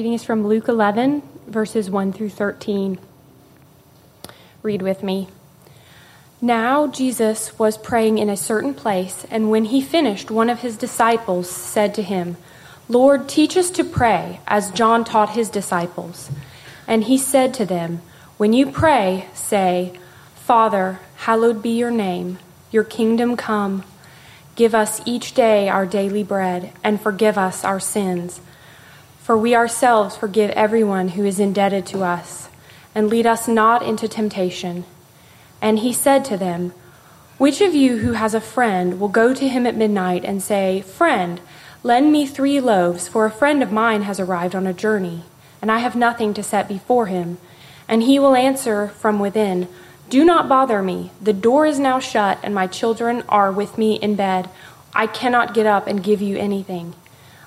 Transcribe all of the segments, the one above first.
reading is from Luke 11, verses 1 through 13. Read with me. Now Jesus was praying in a certain place, and when he finished, one of his disciples said to him, Lord, teach us to pray, as John taught his disciples. And he said to them, When you pray, say, Father, hallowed be your name, your kingdom come. Give us each day our daily bread, and forgive us our sins. For we ourselves forgive everyone who is indebted to us, and lead us not into temptation and he said to them, Which of you who has a friend will go to him at midnight and say, Friend, lend me three loaves, for a friend of mine has arrived on a journey, and I have nothing to set before him? And he will answer from within, Do not bother me. The door is now shut, and my children are with me in bed. I cannot get up and give you anything.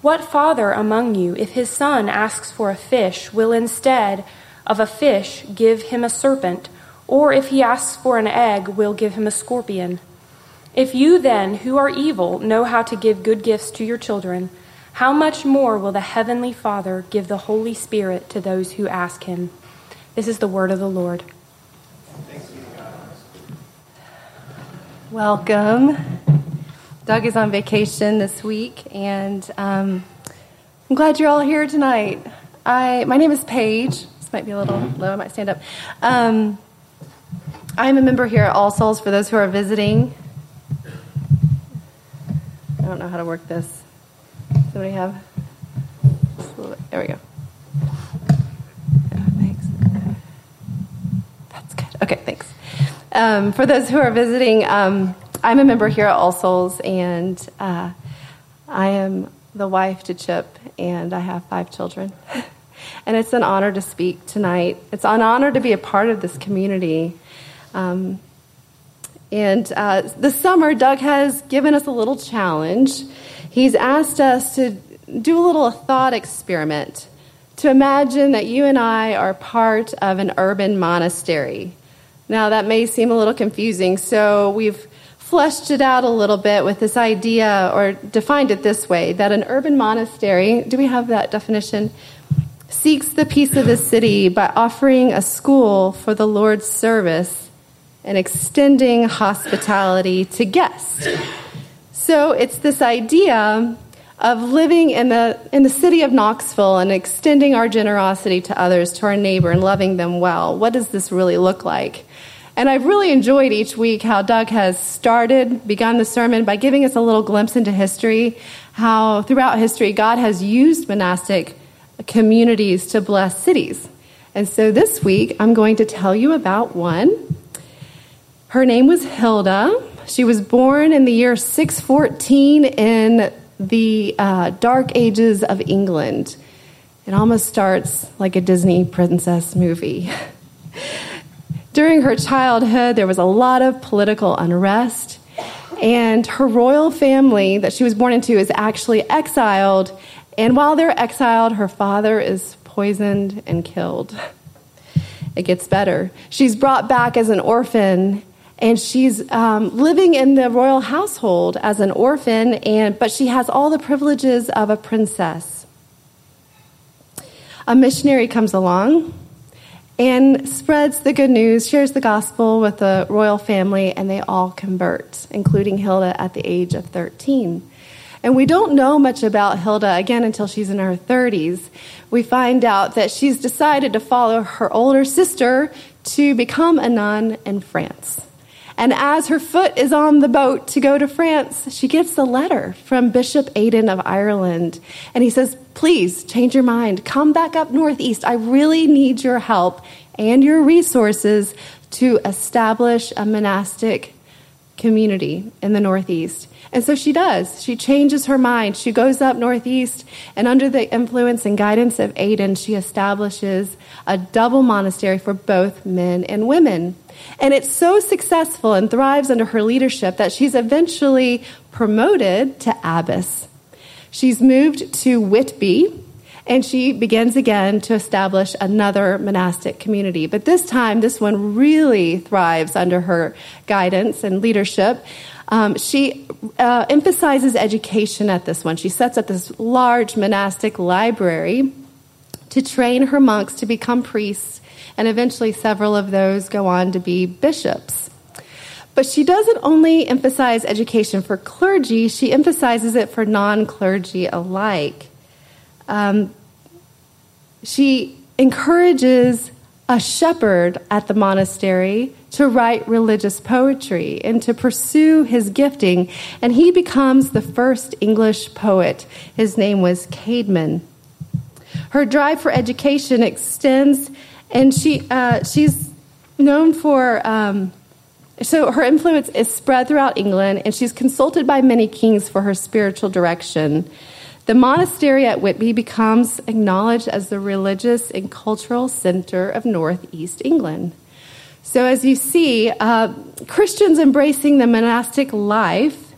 What father among you, if his son asks for a fish, will instead of a fish give him a serpent? Or if he asks for an egg, we'll give him a scorpion. If you then, who are evil, know how to give good gifts to your children, how much more will the Heavenly Father give the Holy Spirit to those who ask him? This is the word of the Lord. Welcome. Doug is on vacation this week, and um, I'm glad you're all here tonight. I, my name is Paige. This might be a little low. I might stand up. Um, I'm a member here at All Souls for those who are visiting. I don't know how to work this. Somebody have? There we go. thanks. That's good. Okay, thanks. Um, for those who are visiting, um, I'm a member here at All Souls, and uh, I am the wife to Chip, and I have five children. and it's an honor to speak tonight. It's an honor to be a part of this community. Um, and uh, this summer, Doug has given us a little challenge. He's asked us to do a little thought experiment to imagine that you and I are part of an urban monastery. Now, that may seem a little confusing, so we've fleshed it out a little bit with this idea, or defined it this way that an urban monastery, do we have that definition? Seeks the peace of the city by offering a school for the Lord's service and extending hospitality to guests. So it's this idea of living in the, in the city of Knoxville and extending our generosity to others, to our neighbor, and loving them well. What does this really look like? And I've really enjoyed each week how Doug has started, begun the sermon by giving us a little glimpse into history, how throughout history God has used monastic communities to bless cities. And so this week I'm going to tell you about one her name was Hilda. She was born in the year 614 in the uh, dark ages of England. It almost starts like a Disney princess movie. During her childhood, there was a lot of political unrest, and her royal family that she was born into is actually exiled. And while they're exiled, her father is poisoned and killed. It gets better. She's brought back as an orphan and she's um, living in the royal household as an orphan, and but she has all the privileges of a princess. A missionary comes along and spreads the good news, shares the gospel with the royal family, and they all convert, including Hilda at the age of 13. And we don't know much about Hilda again until she's in her 30s. We find out that she's decided to follow her older sister to become a nun in France. And as her foot is on the boat to go to France, she gets a letter from Bishop Aidan of Ireland. And he says, Please change your mind. Come back up northeast. I really need your help and your resources to establish a monastic community in the Northeast. And so she does. She changes her mind. She goes up Northeast, and under the influence and guidance of Aidan, she establishes a double monastery for both men and women. And it's so successful and thrives under her leadership that she's eventually promoted to abbess. She's moved to Whitby, and she begins again to establish another monastic community. But this time, this one really thrives under her guidance and leadership. Um, she uh, emphasizes education at this one. She sets up this large monastic library to train her monks to become priests, and eventually, several of those go on to be bishops. But she doesn't only emphasize education for clergy, she emphasizes it for non clergy alike. Um, she encourages a shepherd at the monastery to write religious poetry and to pursue his gifting, and he becomes the first English poet. His name was Caedmon. Her drive for education extends, and she uh, she's known for. Um, so her influence is spread throughout England, and she's consulted by many kings for her spiritual direction. The monastery at Whitby becomes acknowledged as the religious and cultural center of Northeast England. So, as you see, uh, Christians embracing the monastic life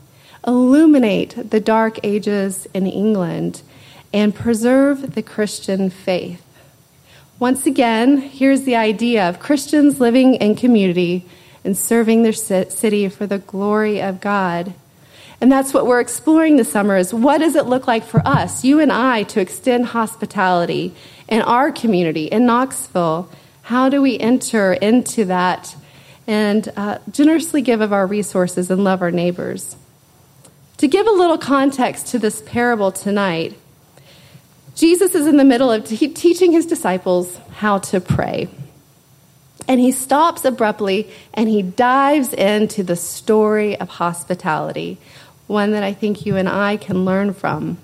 illuminate the dark ages in England and preserve the Christian faith. Once again, here's the idea of Christians living in community and serving their city for the glory of God. And that's what we're exploring this summer is what does it look like for us, you and I, to extend hospitality in our community in Knoxville? How do we enter into that and uh, generously give of our resources and love our neighbors? To give a little context to this parable tonight, Jesus is in the middle of te- teaching his disciples how to pray. And he stops abruptly and he dives into the story of hospitality one that I think you and I can learn from.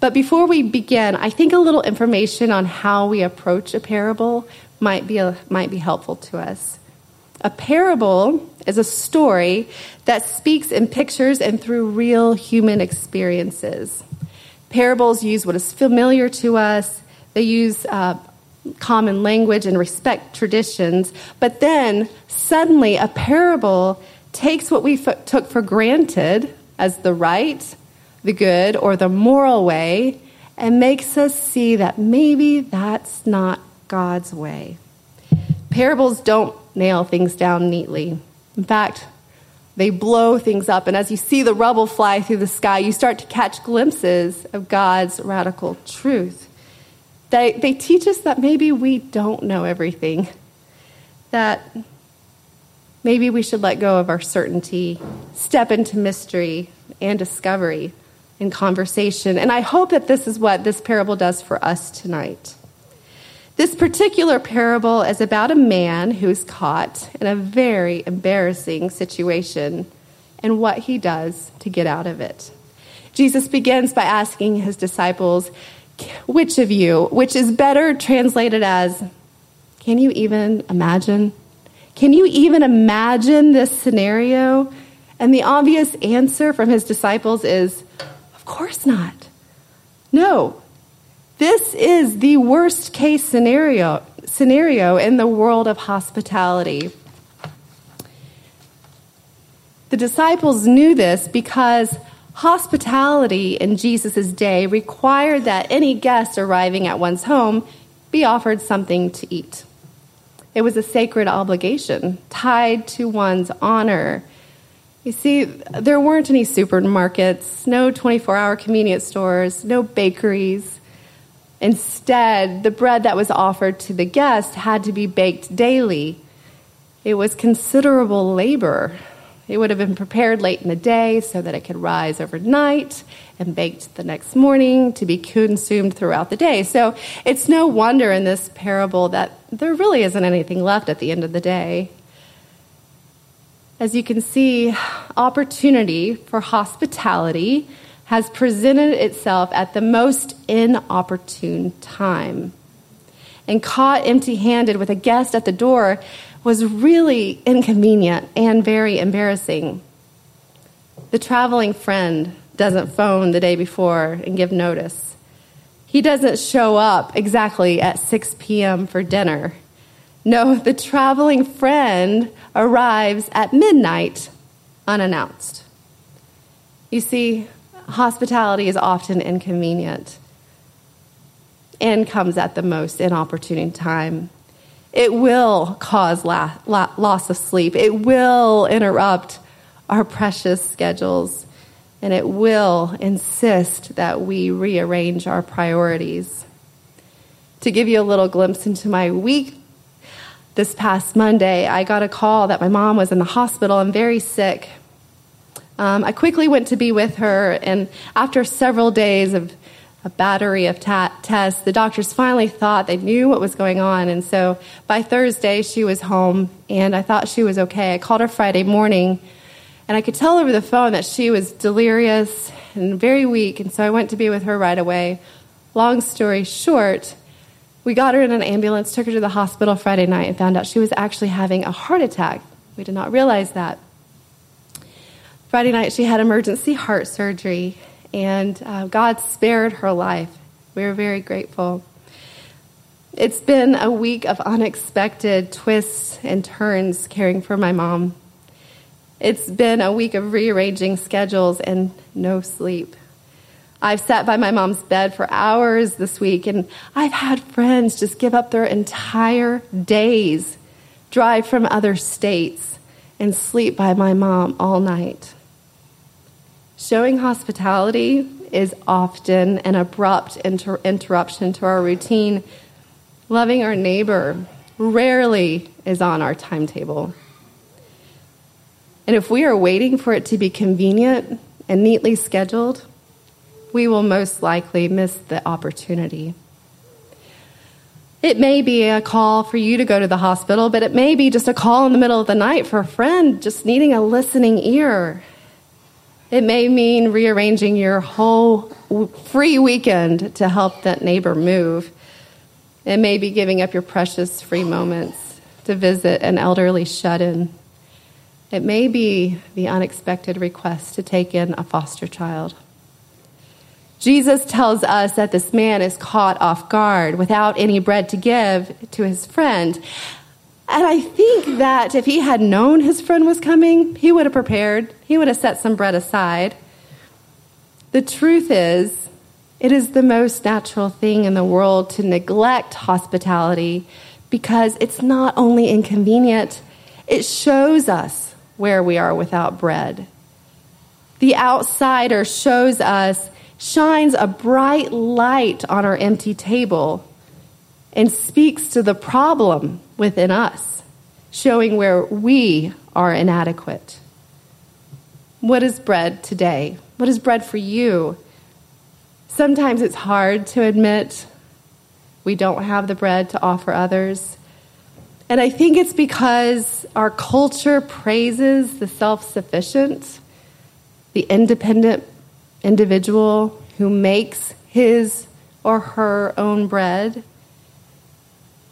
But before we begin, I think a little information on how we approach a parable might be, a, might be helpful to us. A parable is a story that speaks in pictures and through real human experiences. Parables use what is familiar to us, they use uh, common language and respect traditions, but then suddenly a parable takes what we f- took for granted as the right, the good, or the moral way and makes us see that maybe that's not God's way. Parables don't nail things down neatly. In fact, they blow things up, and as you see the rubble fly through the sky, you start to catch glimpses of God's radical truth. They, they teach us that maybe we don't know everything, that Maybe we should let go of our certainty, step into mystery and discovery in conversation. And I hope that this is what this parable does for us tonight. This particular parable is about a man who's caught in a very embarrassing situation and what he does to get out of it. Jesus begins by asking his disciples, Which of you, which is better translated as, Can you even imagine? Can you even imagine this scenario? And the obvious answer from his disciples is, Of course not. No. This is the worst case scenario, scenario in the world of hospitality. The disciples knew this because hospitality in Jesus' day required that any guest arriving at one's home be offered something to eat. It was a sacred obligation tied to one's honor. You see, there weren't any supermarkets, no 24 hour convenience stores, no bakeries. Instead, the bread that was offered to the guest had to be baked daily. It was considerable labor. It would have been prepared late in the day so that it could rise overnight and baked the next morning to be consumed throughout the day. So it's no wonder in this parable that there really isn't anything left at the end of the day. As you can see, opportunity for hospitality has presented itself at the most inopportune time. And caught empty handed with a guest at the door was really inconvenient and very embarrassing. The traveling friend doesn't phone the day before and give notice. He doesn't show up exactly at 6 p.m. for dinner. No, the traveling friend arrives at midnight unannounced. You see, hospitality is often inconvenient and comes at the most inopportune time. It will cause la- la- loss of sleep. It will interrupt our precious schedules. And it will insist that we rearrange our priorities. To give you a little glimpse into my week, this past Monday, I got a call that my mom was in the hospital and very sick. Um, I quickly went to be with her, and after several days of a battery of ta- tests, the doctors finally thought they knew what was going on. And so by Thursday, she was home, and I thought she was okay. I called her Friday morning, and I could tell over the phone that she was delirious and very weak, and so I went to be with her right away. Long story short, we got her in an ambulance, took her to the hospital Friday night, and found out she was actually having a heart attack. We did not realize that. Friday night, she had emergency heart surgery, and uh, God spared her life. We are very grateful. It's been a week of unexpected twists and turns caring for my mom. It's been a week of rearranging schedules and no sleep. I've sat by my mom's bed for hours this week, and I've had friends just give up their entire days, drive from other states, and sleep by my mom all night. Showing hospitality is often an abrupt inter- interruption to our routine. Loving our neighbor rarely is on our timetable. And if we are waiting for it to be convenient and neatly scheduled, we will most likely miss the opportunity. It may be a call for you to go to the hospital, but it may be just a call in the middle of the night for a friend just needing a listening ear. It may mean rearranging your whole free weekend to help that neighbor move. It may be giving up your precious free moments to visit an elderly shut in. It may be the unexpected request to take in a foster child. Jesus tells us that this man is caught off guard without any bread to give to his friend. And I think that if he had known his friend was coming, he would have prepared, he would have set some bread aside. The truth is, it is the most natural thing in the world to neglect hospitality because it's not only inconvenient, it shows us where we are without bread. The outsider shows us shines a bright light on our empty table and speaks to the problem within us, showing where we are inadequate. What is bread today? What is bread for you? Sometimes it's hard to admit we don't have the bread to offer others. And I think it's because our culture praises the self sufficient, the independent individual who makes his or her own bread.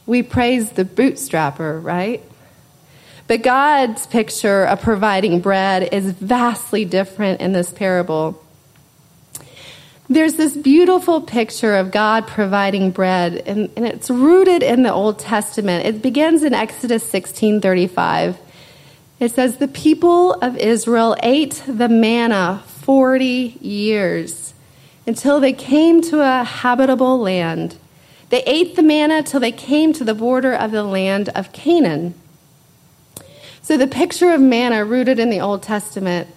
We praise the bootstrapper, right? But God's picture of providing bread is vastly different in this parable. There's this beautiful picture of God providing bread, and, and it's rooted in the Old Testament. It begins in Exodus 16:35. It says, "The people of Israel ate the manna 40 years until they came to a habitable land. They ate the manna till they came to the border of the land of Canaan." So the picture of manna rooted in the Old Testament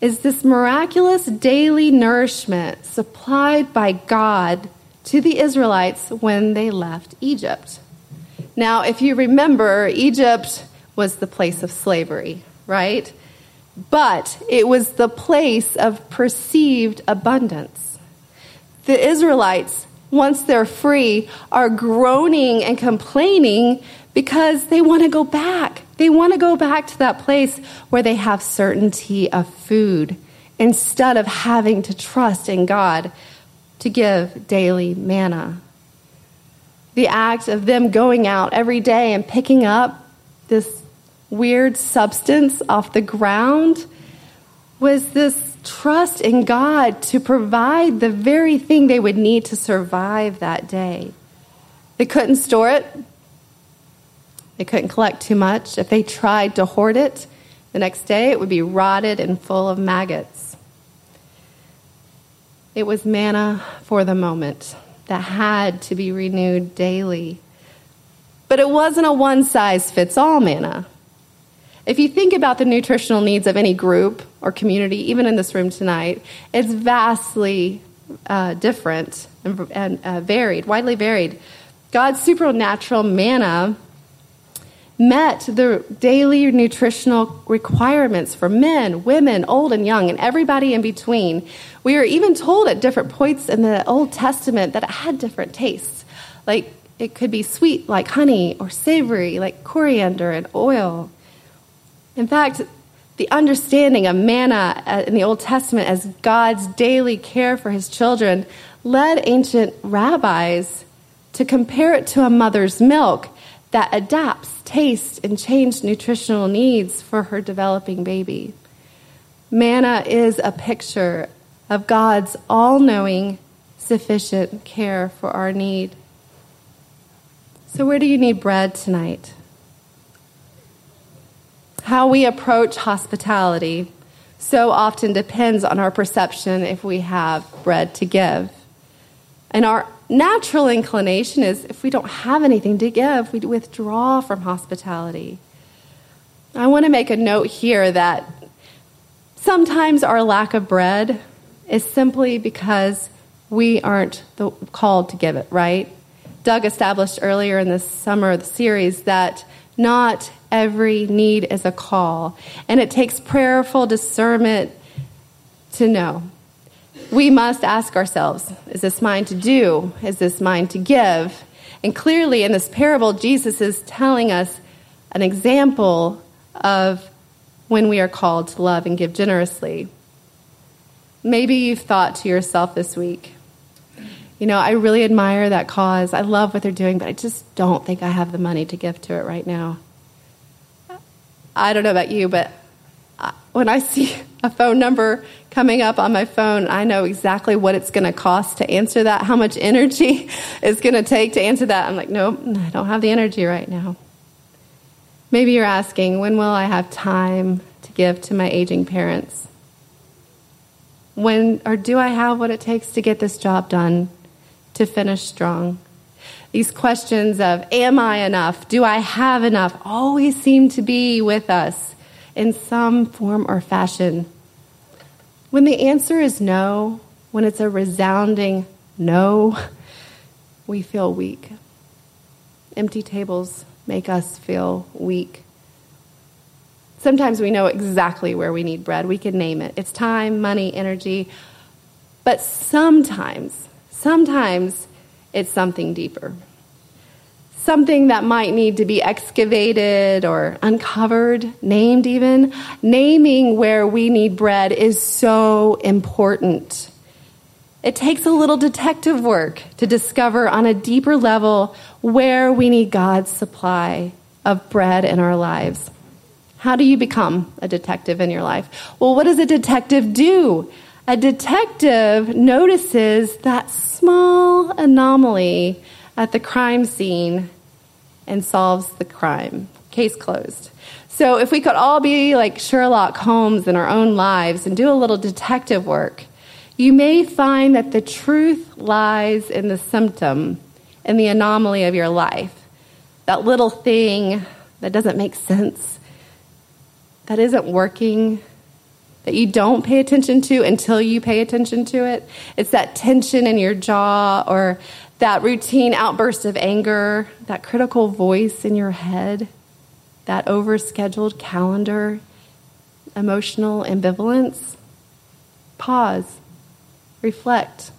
is this miraculous daily nourishment supplied by God to the Israelites when they left Egypt. Now, if you remember, Egypt was the place of slavery, right? But it was the place of perceived abundance. The Israelites, once they're free, are groaning and complaining because they want to go back. They want to go back to that place where they have certainty of food instead of having to trust in God to give daily manna. The act of them going out every day and picking up this weird substance off the ground was this trust in God to provide the very thing they would need to survive that day. They couldn't store it, they couldn't collect too much. If they tried to hoard it, the next day it would be rotted and full of maggots. It was manna for the moment that had to be renewed daily. But it wasn't a one size fits all manna. If you think about the nutritional needs of any group or community, even in this room tonight, it's vastly uh, different and, and uh, varied, widely varied. God's supernatural manna met the daily nutritional requirements for men, women, old and young, and everybody in between. We are even told at different points in the Old Testament that it had different tastes. Like it could be sweet, like honey, or savory, like coriander and oil. In fact, the understanding of manna uh, in the Old Testament as God's daily care for his children led ancient rabbis to compare it to a mother's milk that adapts taste and change nutritional needs for her developing baby. Manna is a picture of God's all knowing, sufficient care for our need. So, where do you need bread tonight? How we approach hospitality so often depends on our perception if we have bread to give. And our natural inclination is if we don't have anything to give, we withdraw from hospitality. I want to make a note here that sometimes our lack of bread is simply because we aren't the, called to give it, right? Doug established earlier in the summer of the series that not every need is a call, and it takes prayerful discernment to know we must ask ourselves is this mine to do? Is this mine to give? And clearly, in this parable, Jesus is telling us an example of when we are called to love and give generously. Maybe you've thought to yourself this week, you know, I really admire that cause. I love what they're doing, but I just don't think I have the money to give to it right now. I don't know about you, but when I see a phone number coming up on my phone, I know exactly what it's going to cost to answer that, how much energy it's going to take to answer that. I'm like, nope, I don't have the energy right now. Maybe you're asking, when will I have time to give to my aging parents? When or do I have what it takes to get this job done, to finish strong? These questions of am I enough? Do I have enough? always seem to be with us in some form or fashion. When the answer is no, when it's a resounding no, we feel weak. Empty tables make us feel weak. Sometimes we know exactly where we need bread. We can name it. It's time, money, energy. But sometimes, sometimes it's something deeper something that might need to be excavated or uncovered, named even. Naming where we need bread is so important. It takes a little detective work to discover on a deeper level where we need God's supply of bread in our lives. How do you become a detective in your life? Well, what does a detective do? A detective notices that small anomaly at the crime scene and solves the crime. Case closed. So, if we could all be like Sherlock Holmes in our own lives and do a little detective work, you may find that the truth lies in the symptom, in the anomaly of your life. That little thing that doesn't make sense, that isn't working, that you don't pay attention to until you pay attention to it. It's that tension in your jaw or that routine outburst of anger, that critical voice in your head, that overscheduled calendar, emotional ambivalence, pause, reflect,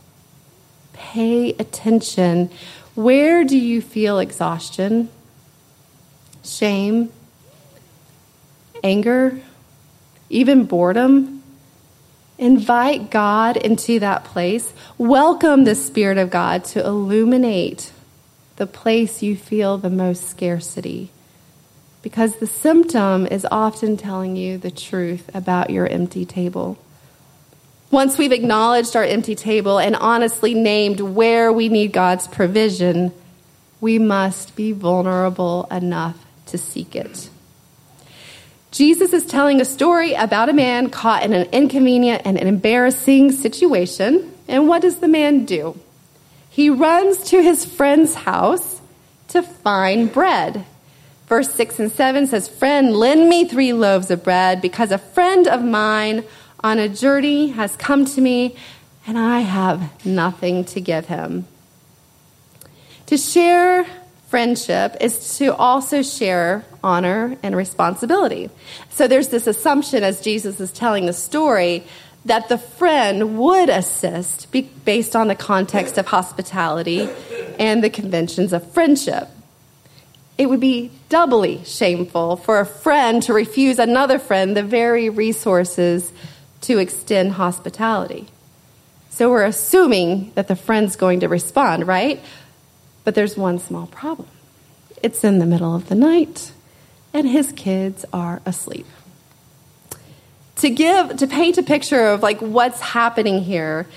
pay attention. Where do you feel exhaustion, shame, anger, even boredom? Invite God into that place. Welcome the Spirit of God to illuminate the place you feel the most scarcity. because the symptom is often telling you the truth about your empty table. Once we've acknowledged our empty table and honestly named where we need God's provision, we must be vulnerable enough to seek it. Jesus is telling a story about a man caught in an inconvenient and an embarrassing situation. And what does the man do? He runs to his friend's house to find bread. Verse 6 and 7 says, Friend, lend me three loaves of bread because a friend of mine on a journey has come to me and I have nothing to give him. To share friendship is to also share honor and responsibility. So there's this assumption as Jesus is telling the story that the friend would assist based on the context of hospitality and the conventions of friendship. It would be doubly shameful for a friend to refuse another friend the very resources to extend hospitality. So we're assuming that the friend's going to respond, right? But there's one small problem it's in the middle of the night, and his kids are asleep. To give, to paint a picture of like what's happening here,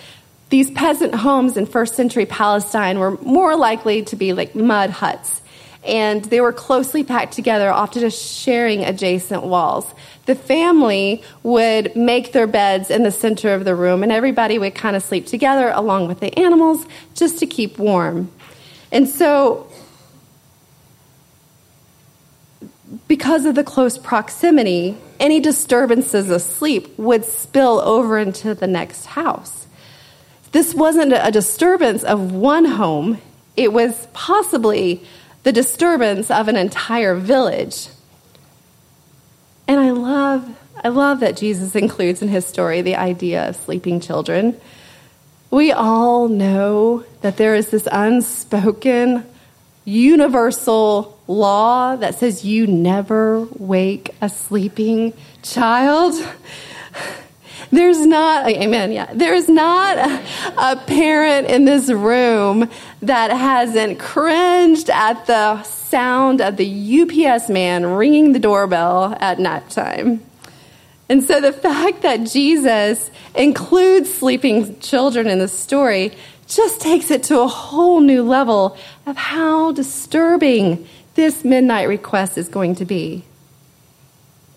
these peasant homes in first century Palestine were more likely to be like mud huts. And they were closely packed together, often just sharing adjacent walls. The family would make their beds in the center of the room, and everybody would kind of sleep together along with the animals just to keep warm. And so, because of the close proximity, any disturbances of sleep would spill over into the next house. This wasn't a disturbance of one home, it was possibly the disturbance of an entire village. And I love, I love that Jesus includes in his story the idea of sleeping children. We all know that there is this unspoken, universal law that says you never wake a sleeping child. There's not, amen, yeah. There is not a, a, parent in this room that hasn't cringed at the sound of the UPS man ringing the doorbell at nighttime. And so the fact that Jesus includes sleeping children in the story just takes it to a whole new level of how disturbing this midnight request is going to be.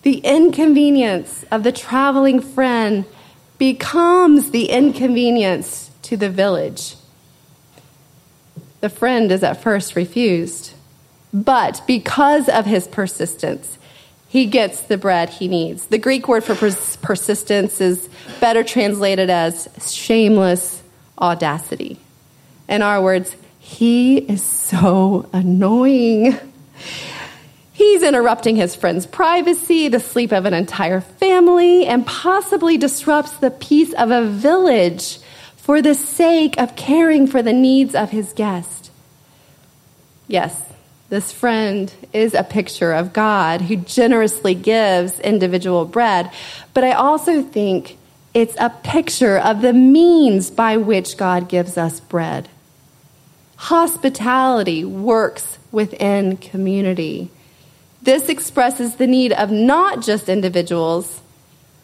The inconvenience of the traveling friend becomes the inconvenience to the village. The friend is at first refused, but because of his persistence, he gets the bread he needs. The Greek word for pers- persistence is better translated as shameless audacity. In our words, he is so annoying. He's interrupting his friend's privacy, the sleep of an entire family, and possibly disrupts the peace of a village for the sake of caring for the needs of his guest. Yes, this friend is a picture of God who generously gives individual bread, but I also think it's a picture of the means by which God gives us bread. Hospitality works within community. This expresses the need of not just individuals,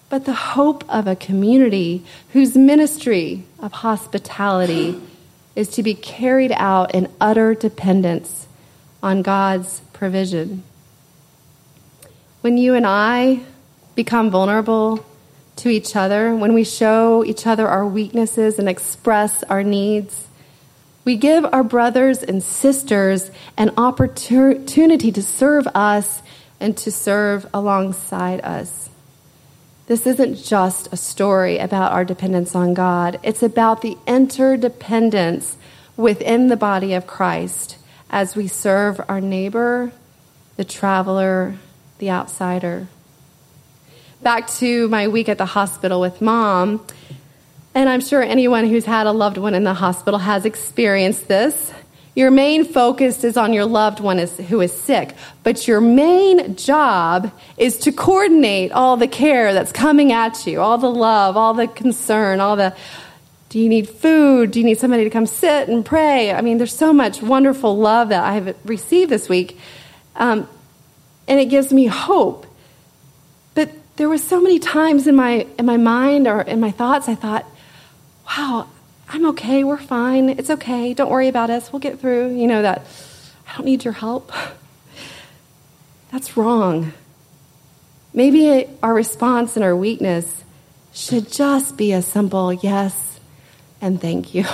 but the hope of a community whose ministry of hospitality is to be carried out in utter dependence on God's provision. When you and I become vulnerable to each other, when we show each other our weaknesses and express our needs, we give our brothers and sisters an opportunity to serve us and to serve alongside us. This isn't just a story about our dependence on God, it's about the interdependence within the body of Christ as we serve our neighbor, the traveler, the outsider. Back to my week at the hospital with mom, and I'm sure anyone who's had a loved one in the hospital has experienced this. Your main focus is on your loved one who is sick, but your main job is to coordinate all the care that's coming at you, all the love, all the concern, all the do you need food? Do you need somebody to come sit and pray? I mean, there's so much wonderful love that I have received this week. Um, and it gives me hope. But there were so many times in my in my mind or in my thoughts I thought, "Wow, I'm okay. We're fine. It's okay. Don't worry about us. We'll get through." You know that I don't need your help. That's wrong. Maybe our response and our weakness should just be a simple yes and thank you.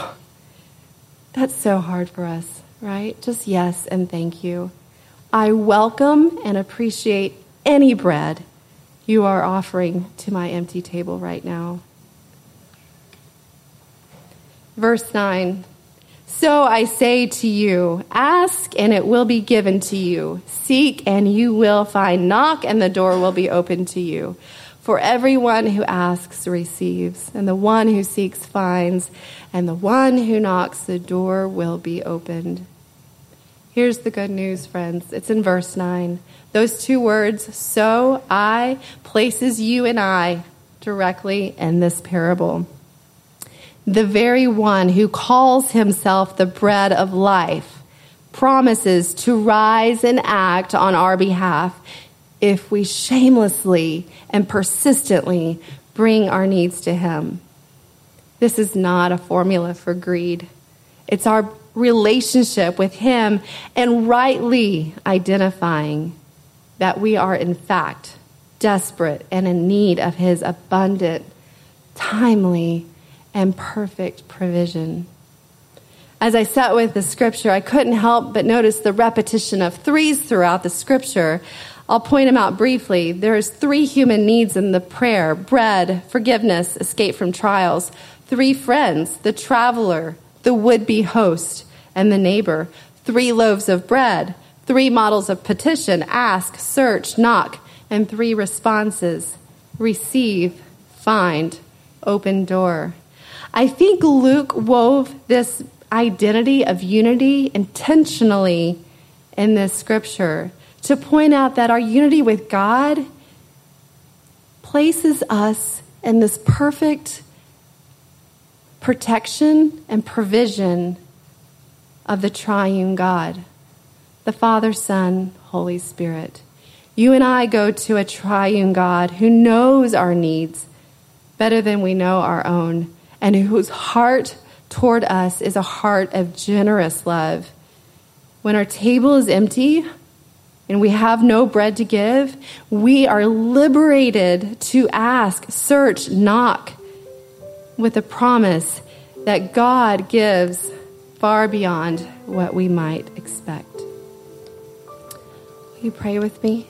That's so hard for us, right? Just yes and thank you. I welcome and appreciate any bread you are offering to my empty table right now. Verse 9 So I say to you, ask and it will be given to you, seek and you will find, knock and the door will be opened to you. For everyone who asks receives, and the one who seeks finds, and the one who knocks, the door will be opened. Here's the good news, friends. It's in verse 9. Those two words, so I, places you and I directly in this parable. The very one who calls himself the bread of life promises to rise and act on our behalf if we shamelessly and persistently bring our needs to Him. This is not a formula for greed. It's our relationship with Him and rightly identifying that we are, in fact, desperate and in need of His abundant, timely, and perfect provision. As I sat with the scripture, I couldn't help but notice the repetition of threes throughout the scripture. I'll point them out briefly. There's three human needs in the prayer bread, forgiveness, escape from trials. Three friends, the traveler, the would be host, and the neighbor. Three loaves of bread, three models of petition ask, search, knock, and three responses receive, find, open door. I think Luke wove this identity of unity intentionally in this scripture to point out that our unity with God places us in this perfect protection and provision of the triune God, the Father, Son, Holy Spirit. You and I go to a triune God who knows our needs better than we know our own, and whose heart toward us is a heart of generous love. When our table is empty, and we have no bread to give, we are liberated to ask, search, knock with a promise that God gives far beyond what we might expect. Will you pray with me?